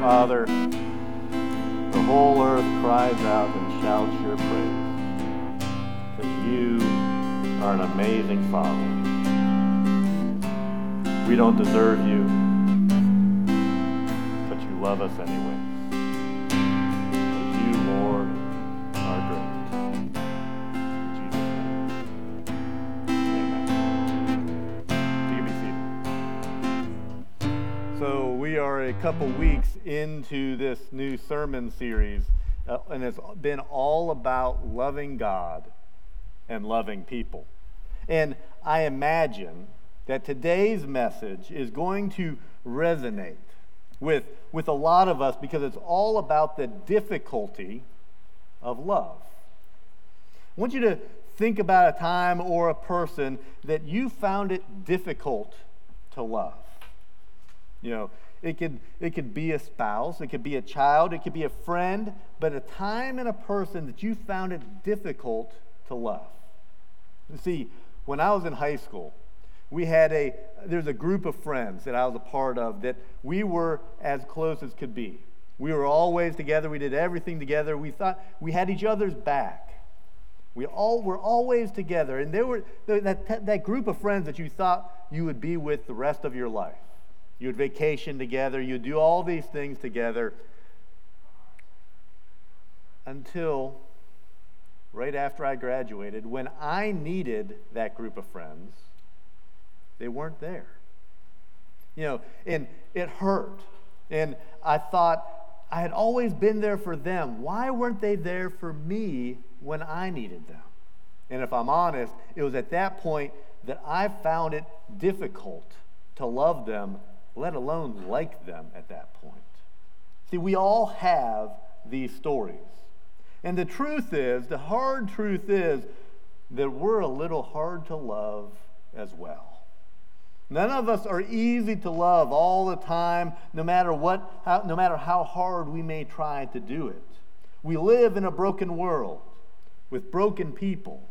Father, the whole earth cries out and shouts your praise. Because you are an amazing Father. We don't deserve you, but you love us anyway. A couple weeks into this new sermon series, uh, and it's been all about loving God and loving people. And I imagine that today's message is going to resonate with, with a lot of us because it's all about the difficulty of love. I want you to think about a time or a person that you found it difficult to love. You know, it could, it could be a spouse, it could be a child, it could be a friend, but a time and a person that you found it difficult to love. You see, when I was in high school, we had a there's a group of friends that I was a part of that we were as close as could be. We were always together. We did everything together. We thought we had each other's back. We all were always together, and there were that that group of friends that you thought you would be with the rest of your life. You would vacation together. You'd do all these things together until right after I graduated, when I needed that group of friends, they weren't there. You know, and it hurt. And I thought, I had always been there for them. Why weren't they there for me when I needed them? And if I'm honest, it was at that point that I found it difficult to love them, let alone like them at that point. See, we all have these stories. And the truth is, the hard truth is, that we're a little hard to love as well. None of us are easy to love all the time, no matter what, how, no matter how hard we may try to do it. We live in a broken world with broken people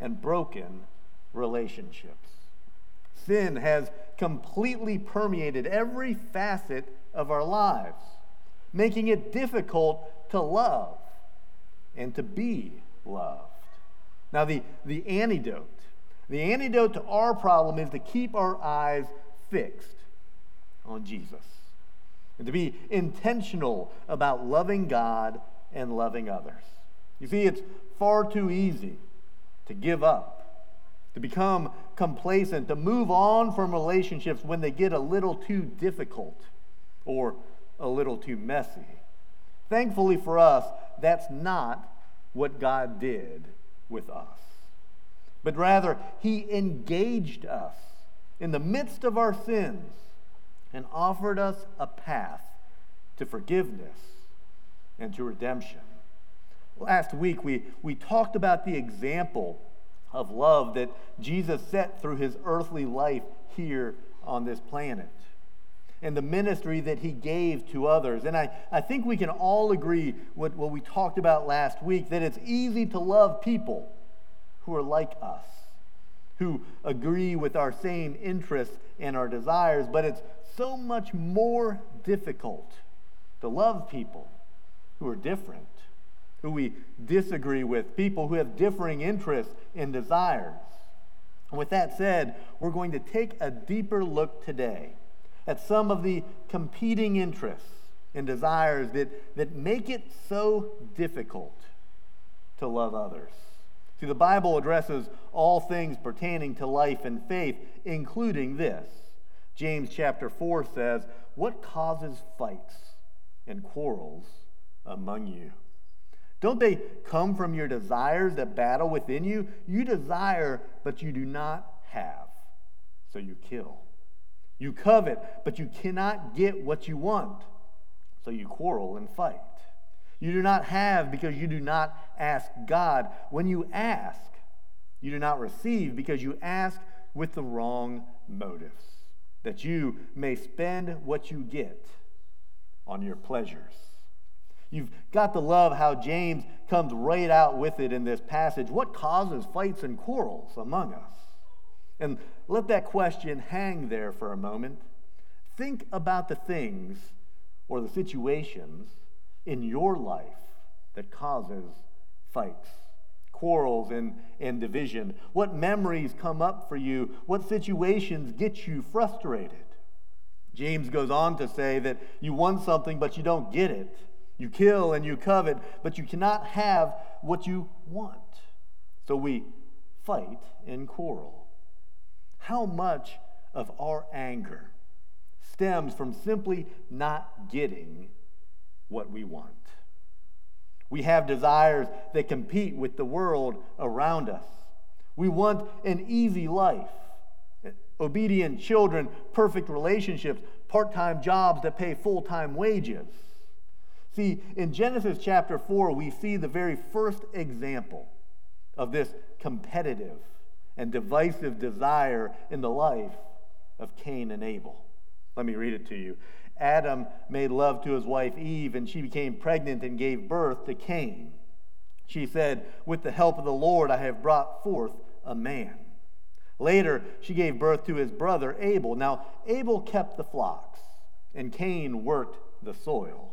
and broken relationships. Sin has completely permeated every facet of our lives, making it difficult to love and to be loved. Now, the, the antidote, the antidote to our problem is to keep our eyes fixed on Jesus and to be intentional about loving God and loving others. You see, it's far too easy to give up, to become complacent, to move on from relationships when they get a little too difficult or a little too messy. Thankfully for us, that's not what God did with us, but rather, He engaged us in the midst of our sins and offered us a path to forgiveness and to redemption. Last week, we, we talked about the example of love that Jesus set through his earthly life here on this planet and the ministry that he gave to others. And I, I think we can all agree what, what we talked about last week that it's easy to love people who are like us, who agree with our same interests and our desires, but it's so much more difficult to love people who are different, who we disagree with, people who have differing interests and desires. With that said, we're going to take a deeper look today at some of the competing interests and desires that, that make it so difficult to love others. See, the Bible addresses all things pertaining to life and faith, including this. James chapter 4 says, What causes fights and quarrels among you? Don't they come from your desires that battle within you? You desire, but you do not have, so you kill. You covet, but you cannot get what you want, so you quarrel and fight. You do not have because you do not ask God. When you ask, you do not receive because you ask with the wrong motives, that you may spend what you get on your pleasures. You've got to love how James comes right out with it in this passage. What causes fights and quarrels among us? And let that question hang there for a moment. Think about the things or the situations in your life that causes fights, quarrels, and, and division? What memories come up for you? What situations get you frustrated? James goes on to say that you want something, but you don't get it. You kill and you covet, but you cannot have what you want. So we fight and quarrel. How much of our anger stems from simply not getting what we want? We have desires that compete with the world around us. We want an easy life, obedient children, perfect relationships, part time jobs that pay full time wages. See, in Genesis chapter 4, we see the very first example of this competitive and divisive desire in the life of Cain and Abel. Let me read it to you. Adam made love to his wife Eve, and she became pregnant and gave birth to Cain. She said, With the help of the Lord, I have brought forth a man. Later, she gave birth to his brother Abel. Now, Abel kept the flocks, and Cain worked the soil.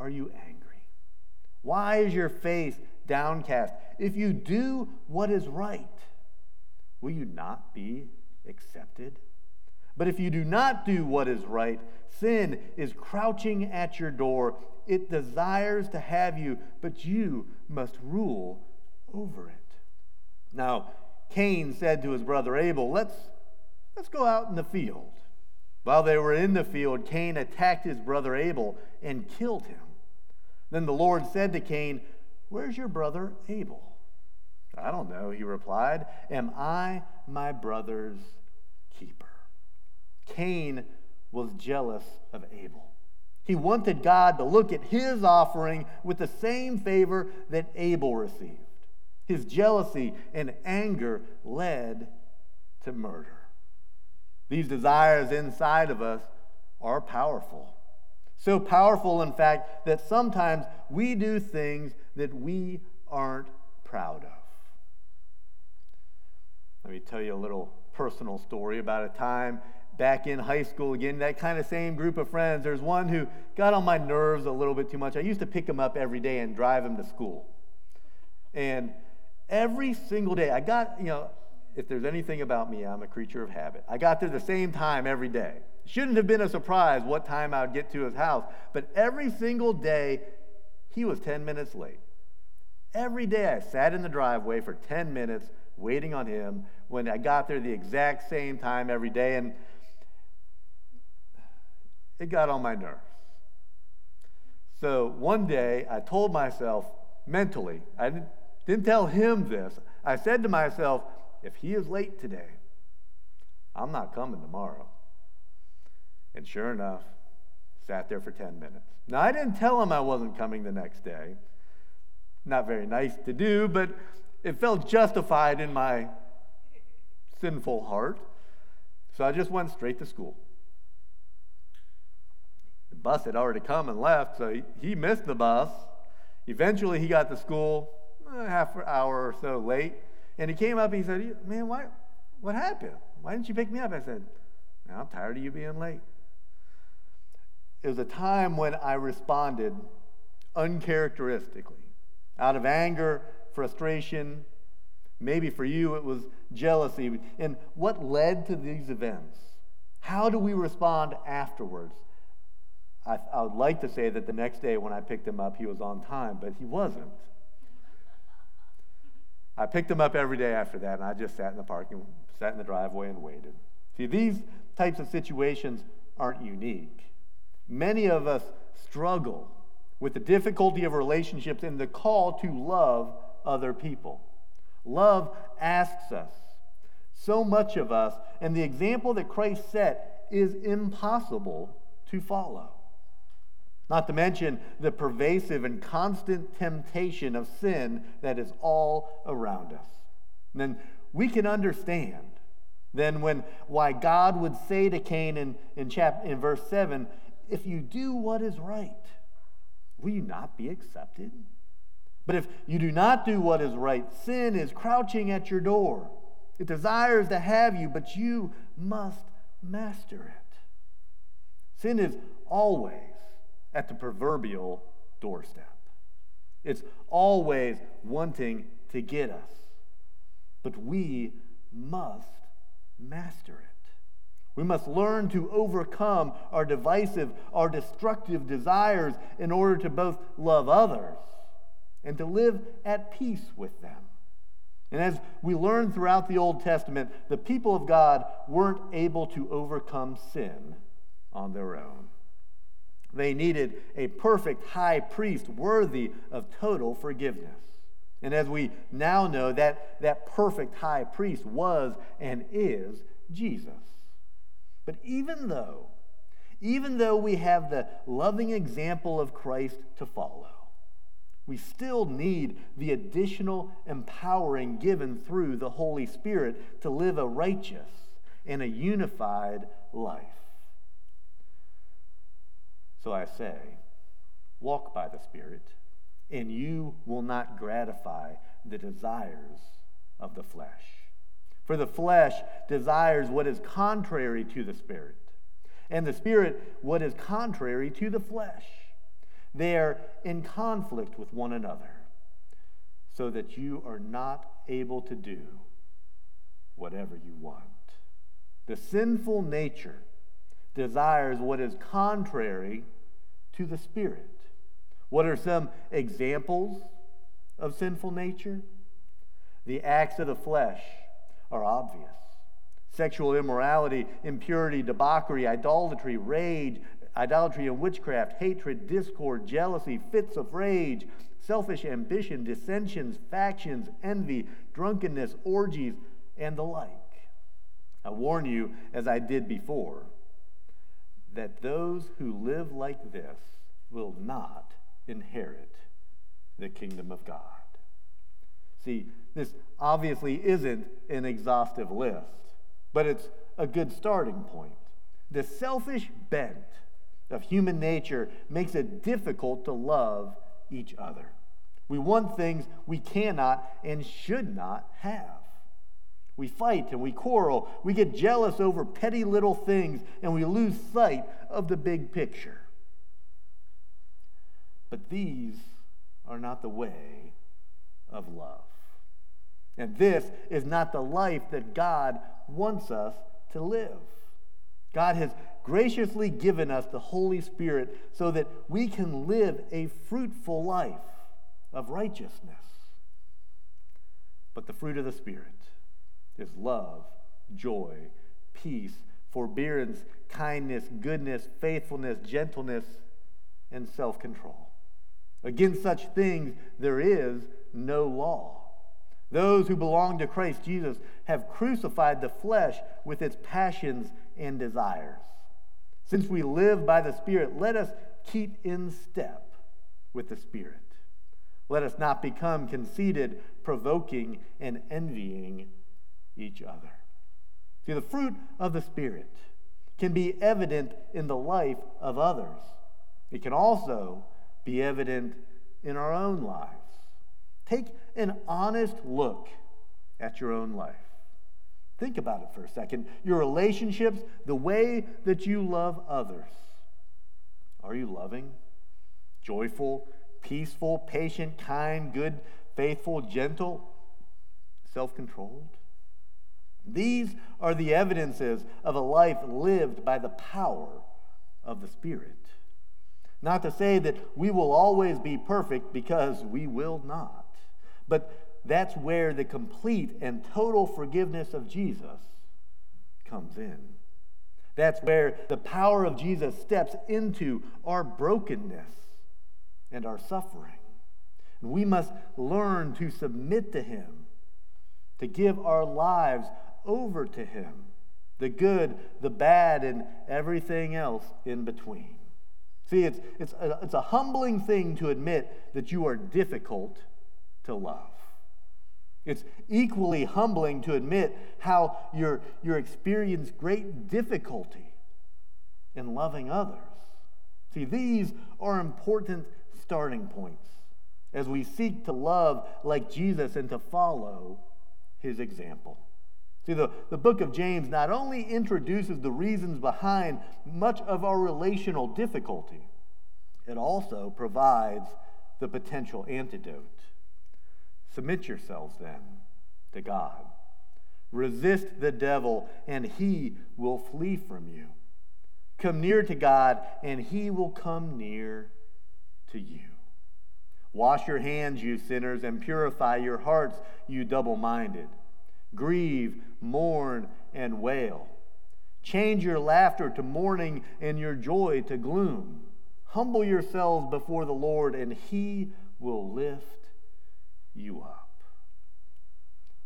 are you angry? Why is your face downcast? If you do what is right, will you not be accepted? But if you do not do what is right, sin is crouching at your door. It desires to have you, but you must rule over it. Now, Cain said to his brother Abel, Let's, let's go out in the field. While they were in the field, Cain attacked his brother Abel and killed him. Then the Lord said to Cain, Where's your brother Abel? I don't know, he replied. Am I my brother's keeper? Cain was jealous of Abel. He wanted God to look at his offering with the same favor that Abel received. His jealousy and anger led to murder. These desires inside of us are powerful. So powerful, in fact, that sometimes we do things that we aren't proud of. Let me tell you a little personal story about a time back in high school again, that kind of same group of friends. There's one who got on my nerves a little bit too much. I used to pick him up every day and drive him to school. And every single day, I got, you know, if there's anything about me, I'm a creature of habit. I got there the same time every day. Shouldn't have been a surprise what time I would get to his house, but every single day, he was 10 minutes late. Every day I sat in the driveway for 10 minutes waiting on him when I got there the exact same time every day, and it got on my nerves. So one day I told myself mentally, I didn't, tell him this. I said to myself, if he is late today, I'm not coming tomorrow. And sure enough, sat there for 10 minutes. Now, I didn't tell him I wasn't coming the next day. Not very nice to do, but it felt justified in my sinful heart. So I just went straight to school. The bus had already come and left, so he missed the bus. Eventually, he got to school a half an hour or so late, and he came up and he said, Man, why, what happened? Why didn't you pick me up? I said, I'm tired of you being late. It was a time when I responded uncharacteristically out of anger, frustration. Maybe for you it was jealousy. And what led to these events? How do we respond afterwards? I, I, would like to say that the next day when I picked him up, he was on time, but he wasn't. I picked him up every day after that, and I just sat in the parking, sat in the driveway, and waited. See, these types of situations aren't unique. Many of us struggle with the difficulty of relationships and the call to love other people. Love asks us. So much of us, and the example that Christ set is impossible to follow. not to mention the pervasive and constant temptation of sin that is all around us. And then we can understand then when why God would say to Cain in, in, chap, in verse 7, if you do what is right, will you not be accepted? But if you do not do what is right, sin is crouching at your door. It desires to have you, but you must master it. Sin is always at the proverbial doorstep. It's always wanting to get us. But we must master it. We must learn to overcome our divisive, our destructive desires in order to both love others and to live at peace with them. And as we learn throughout the Old Testament, the people of God weren't able to overcome sin on their own. They needed a perfect high priest worthy of total forgiveness. And as we now know, that, that perfect high priest was and is Jesus. But even though, even though we have the loving example of Christ to follow, we still need the additional empowering given through the Holy Spirit to live a righteous and a unified life. So I say, walk by the Spirit, and you will not gratify the desires of the flesh. For the flesh desires what is contrary to the Spirit, and the Spirit what is contrary to the flesh. They are in conflict with one another, so that you are not able to do whatever you want. The sinful nature desires what is contrary to the Spirit. What are some examples of sinful nature? The acts of the flesh are obvious sexual immorality, impurity, debauchery, idolatry, rage, idolatry and witchcraft, hatred, discord, jealousy, fits of rage, selfish ambition, dissensions, factions, envy, drunkenness, orgies, and the like. I warn you, as I did before, that those who live like this will not inherit the kingdom of God. See, this obviously isn't an exhaustive list, but it's a good starting point. The selfish bent of human nature makes it difficult to love each other. We want things we cannot and should not have. We fight and we quarrel. We get jealous over petty little things and we lose sight of the big picture. But these are not the way of love. And this is not the life that God wants us to live. God has graciously given us the Holy Spirit so that we can live a fruitful life of righteousness. But the fruit of the Spirit is love, joy, peace, forbearance, kindness, goodness, faithfulness, gentleness, and self control. Against such things there is no law. Those who belong to Christ Jesus have crucified the flesh with its passions and desires. Since we live by the Spirit, let us keep in step with the Spirit. Let us not become conceited, provoking, and envying each other. See, the fruit of the Spirit can be evident in the life of others, it can also be evident in our own lives. Take an honest look at your own life. Think about it for a second. Your relationships, the way that you love others. Are you loving, joyful, peaceful, patient, kind, good, faithful, gentle, self controlled? These are the evidences of a life lived by the power of the Spirit. Not to say that we will always be perfect because we will not. But that's where the complete and total forgiveness of Jesus comes in. That's where the power of Jesus steps into our brokenness and our suffering. And we must learn to submit to Him, to give our lives over to Him, the good, the bad, and everything else in between. See, it's, it's, a, it's a humbling thing to admit that you are difficult to love. It's equally humbling to admit how you're, you're great difficulty in loving others. See, these are important starting points as we seek to love like Jesus and to follow his example. See, the, the book of James not only introduces the reasons behind much of our relational difficulty, it also provides the potential antidote. Submit yourselves then to God. Resist the devil, and he will flee from you. Come near to God, and he will come near to you. Wash your hands, you sinners, and purify your hearts, you double minded. Grieve, mourn, and wail. Change your laughter to mourning and your joy to gloom. Humble yourselves before the Lord, and he will lift you up.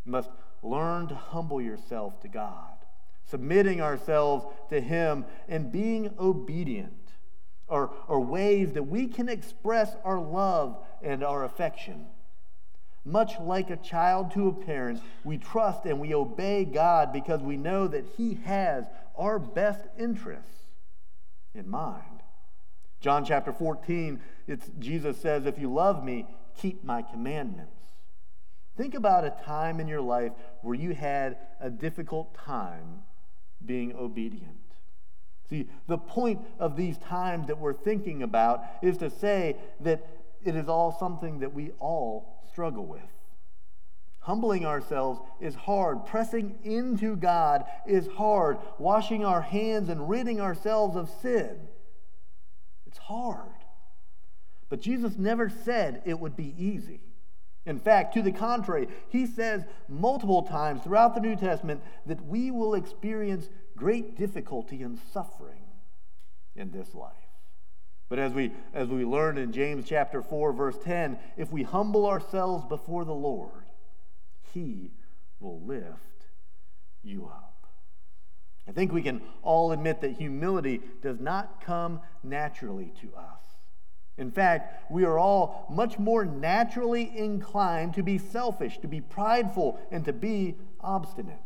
You must learn to humble yourself to God, submitting ourselves to Him and being obedient are, are ways that we can express our love and our affection. Much like a child to a parent, we trust and we obey God because we know that He has our best interests in mind. John chapter 14, it's, Jesus says, If you love me, keep my commandments. Think about a time in your life where you had a difficult time being obedient. See, the point of these times that we're thinking about is to say that it is all something that we all struggle with. Humbling ourselves is hard. Pressing into God is hard. Washing our hands and ridding ourselves of sin. It's hard. But Jesus never said it would be easy. In fact, to the contrary, he says multiple times throughout the New Testament that we will experience great difficulty and suffering in this life. But as we, as we learn in James chapter 4, verse 10, if we humble ourselves before the Lord, he will lift you up. I think we can all admit that humility does not come naturally to us. In fact, we are all much more naturally inclined to be selfish, to be prideful, and to be obstinate,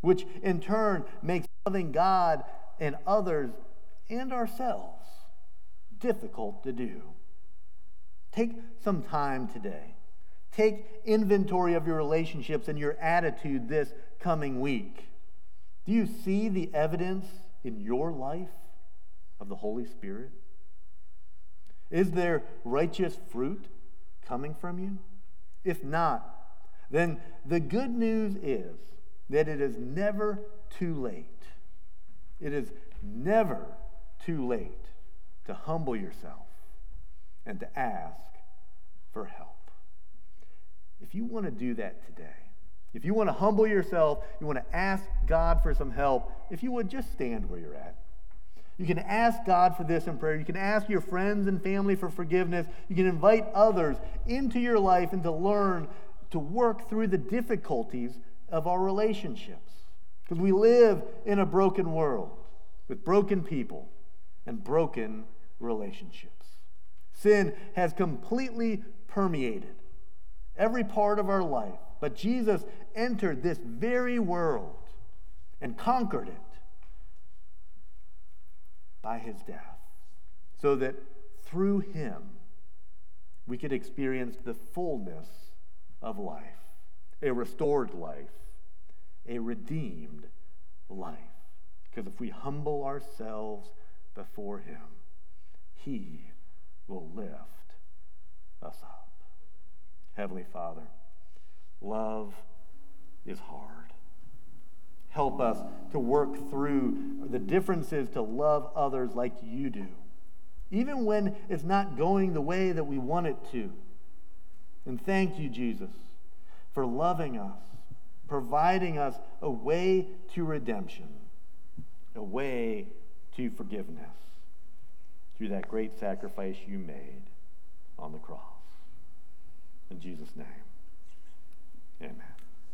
which in turn makes loving God and others and ourselves difficult to do. Take some time today. Take inventory of your relationships and your attitude this coming week. Do you see the evidence in your life of the Holy Spirit? Is there righteous fruit coming from you? If not, then the good news is that it is never too late. It is never too late to humble yourself and to ask for help. If you want to do that today, if you want to humble yourself, you want to ask God for some help, if you would just stand where you're at. You can ask God for this in prayer. You can ask your friends and family for forgiveness. You can invite others into your life and to learn to work through the difficulties of our relationships. Because we live in a broken world with broken people and broken relationships. Sin has completely permeated every part of our life, but Jesus entered this very world and conquered it by his death, so that through him we could experience the fullness of life, a restored life, a redeemed life. Because if we humble ourselves before him, he will lift us up. Heavenly Father, love is hard. Help us to work through the differences to love others like you do, even when it's not going the way that we want it to. And thank you, Jesus, for loving us, providing us a way to redemption, a way to forgiveness through that great sacrifice you made on the cross. In Jesus' name, amen.